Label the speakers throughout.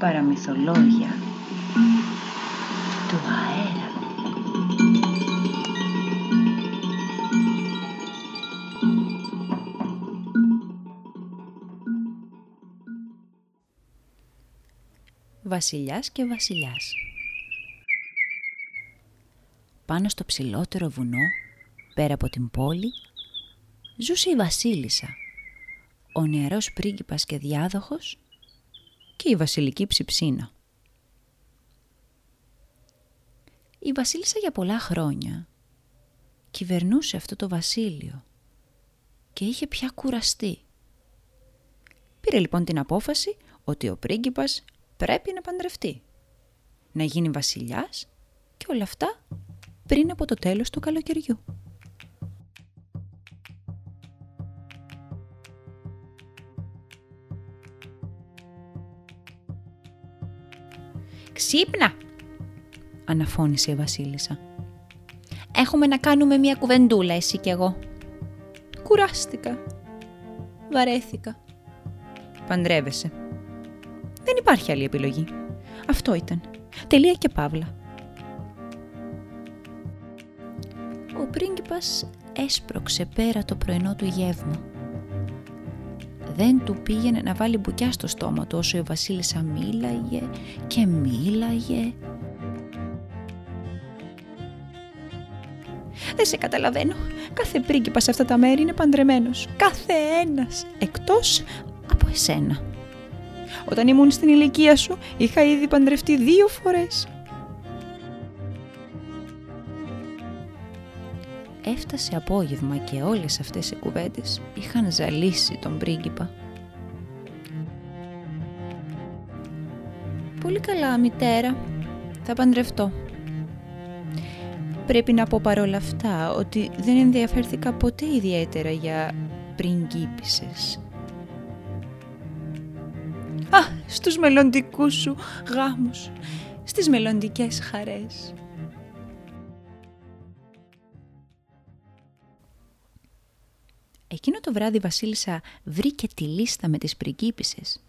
Speaker 1: παραμυθολόγια του αέρα.
Speaker 2: Βασιλιάς και βασιλιάς Πάνω στο ψηλότερο βουνό, πέρα από την πόλη, ζούσε η βασίλισσα, ο νεαρός πρίγκιπας και διάδοχος και η βασιλική ψιψίνα. Η βασίλισσα για πολλά χρόνια κυβερνούσε αυτό το βασίλειο και είχε πια κουραστεί. Πήρε λοιπόν την απόφαση ότι ο πρίγκιπας πρέπει να παντρευτεί, να γίνει βασιλιάς και όλα αυτά πριν από το τέλος του καλοκαιριού. «Ξύπνα!» αναφώνησε η βασίλισσα. «Έχουμε να κάνουμε μια κουβεντούλα εσύ κι εγώ». «Κουράστηκα. Βαρέθηκα». «Παντρεύεσαι». «Δεν υπάρχει άλλη επιλογή. Αυτό ήταν. Τελεία και παύλα». Ο πρίγκιπας έσπρωξε πέρα το πρωινό του γεύμα δεν του πήγαινε να βάλει μπουκιά στο στόμα του όσο η βασίλισσα μίλαγε και μίλαγε. Δεν σε καταλαβαίνω. Κάθε πρίγκιπας σε αυτά τα μέρη είναι παντρεμένος. Κάθε ένας. Εκτός από εσένα. Όταν ήμουν στην ηλικία σου είχα ήδη παντρευτεί δύο φορές. Έφτασε απόγευμα και όλες αυτές οι κουβέντες είχαν ζαλίσει τον πρίγκιπα. «Πολύ καλά, μητέρα. Θα παντρευτώ». Πρέπει να πω παρόλα αυτά ότι δεν ενδιαφέρθηκα ποτέ ιδιαίτερα για πριγκίπισσες. «Α, στους μελλοντικούς σου γάμους, στις μελλοντικές χαρές», Εκείνο το βράδυ η Βασίλισσα βρήκε τη λίστα με τις πριγκίπισσες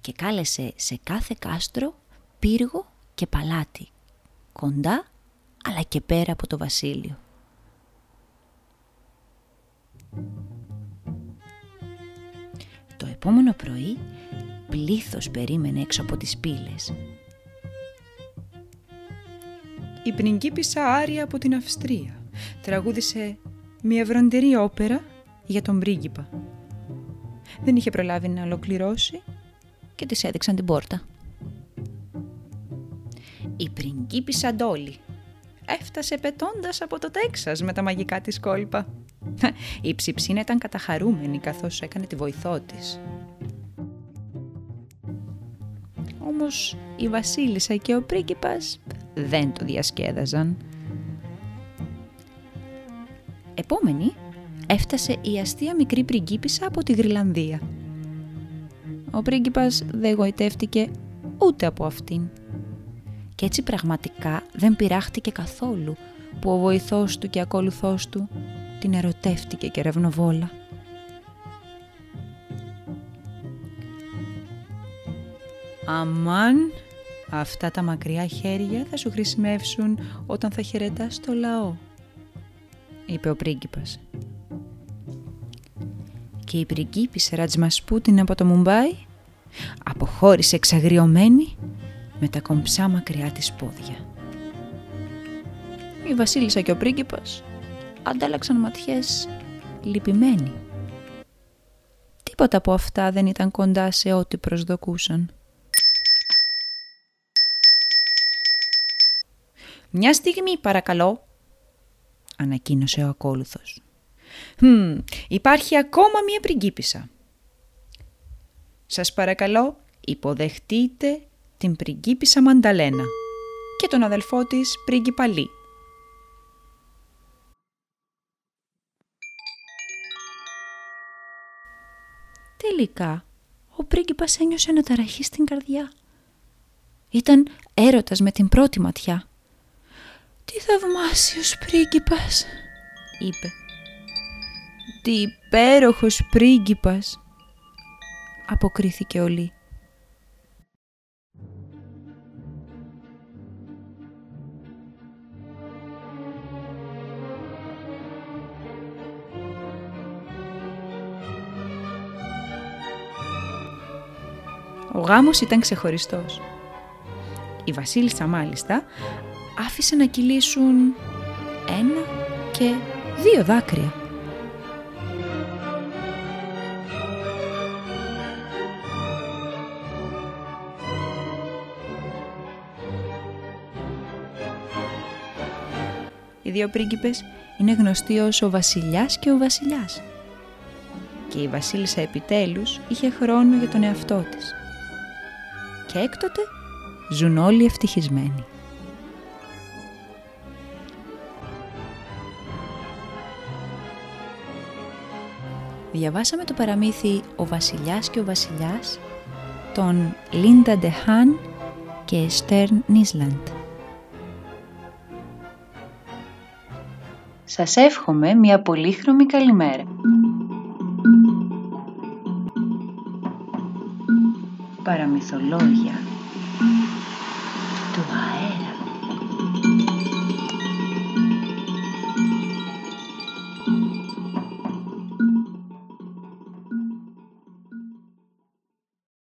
Speaker 2: και κάλεσε σε κάθε κάστρο πύργο και παλάτι, κοντά αλλά και πέρα από το βασίλειο. Το επόμενο πρωί πλήθος περίμενε έξω από τις πύλες. Η πριγκίπισσα Άρια από την Αυστρία τραγούδισε μια βροντερή όπερα για τον πρίγκιπα. Δεν είχε προλάβει να ολοκληρώσει και της έδειξαν την πόρτα. Η πριγκίπισσα Ντόλη έφτασε πετώντας από το Τέξας με τα μαγικά της κόλπα. Η ψιψίνα ήταν καταχαρούμενη καθώς έκανε τη βοηθό της. Όμως η βασίλισσα και ο πρίγκιπας δεν το διασκέδαζαν. Επόμενη έφτασε η αστεία μικρή πριγκίπισσα από τη Γρυλανδία. Ο πρίγκιπας δεν γοητεύτηκε ούτε από αυτήν. Και έτσι πραγματικά δεν πειράχτηκε καθόλου που ο βοηθός του και ακόλουθός του την ερωτεύτηκε και ρευνοβόλα. Αμάν, αυτά τα μακριά χέρια θα σου χρησιμεύσουν όταν θα χαιρετάς το λαό, είπε ο πρίγκιπας και η πριγκίπισσα Ρατζμασπούτιν από το Μουμπάι αποχώρησε εξαγριωμένη με τα κομψά μακριά της πόδια. Η βασίλισσα και ο πρίγκιπας αντάλλαξαν ματιές λυπημένοι. Τίποτα από αυτά δεν ήταν κοντά σε ό,τι προσδοκούσαν. «Μια στιγμή παρακαλώ», ανακοίνωσε ο ακόλουθος. Hm, υπάρχει ακόμα μία πριγκίπισσα. Σας παρακαλώ, υποδεχτείτε την πριγκίπισσα Μανταλένα και τον αδελφό της πρίγκιπα Λί. Τελικά, ο πρίγκιπας ένιωσε αναταραχή στην καρδιά. Ήταν έρωτας με την πρώτη ματιά. «Τι θαυμάσιος πρίγκιπας», είπε τι υπέροχος πρίγκιπας» αποκρίθηκε ο Λί. Ο γάμος ήταν ξεχωριστός. Η βασίλισσα μάλιστα άφησε να κυλήσουν ένα και δύο δάκρυα. Δύο πρίγκιπες είναι γνωστοί ως ο βασιλιάς και ο βασιλιάς. Και η βασίλισσα επιτέλους είχε χρόνο για τον εαυτό της. Και έκτοτε ζουν όλοι ευτυχισμένοι. Διαβάσαμε το παραμύθι «Ο βασιλιάς και ο βασιλιάς» των Λίντα Ντεχάν και Στέρν Νίσλαντ.
Speaker 1: Σας εύχομαι μια πολύχρωμη καλημέρα. Παραμυθολόγια του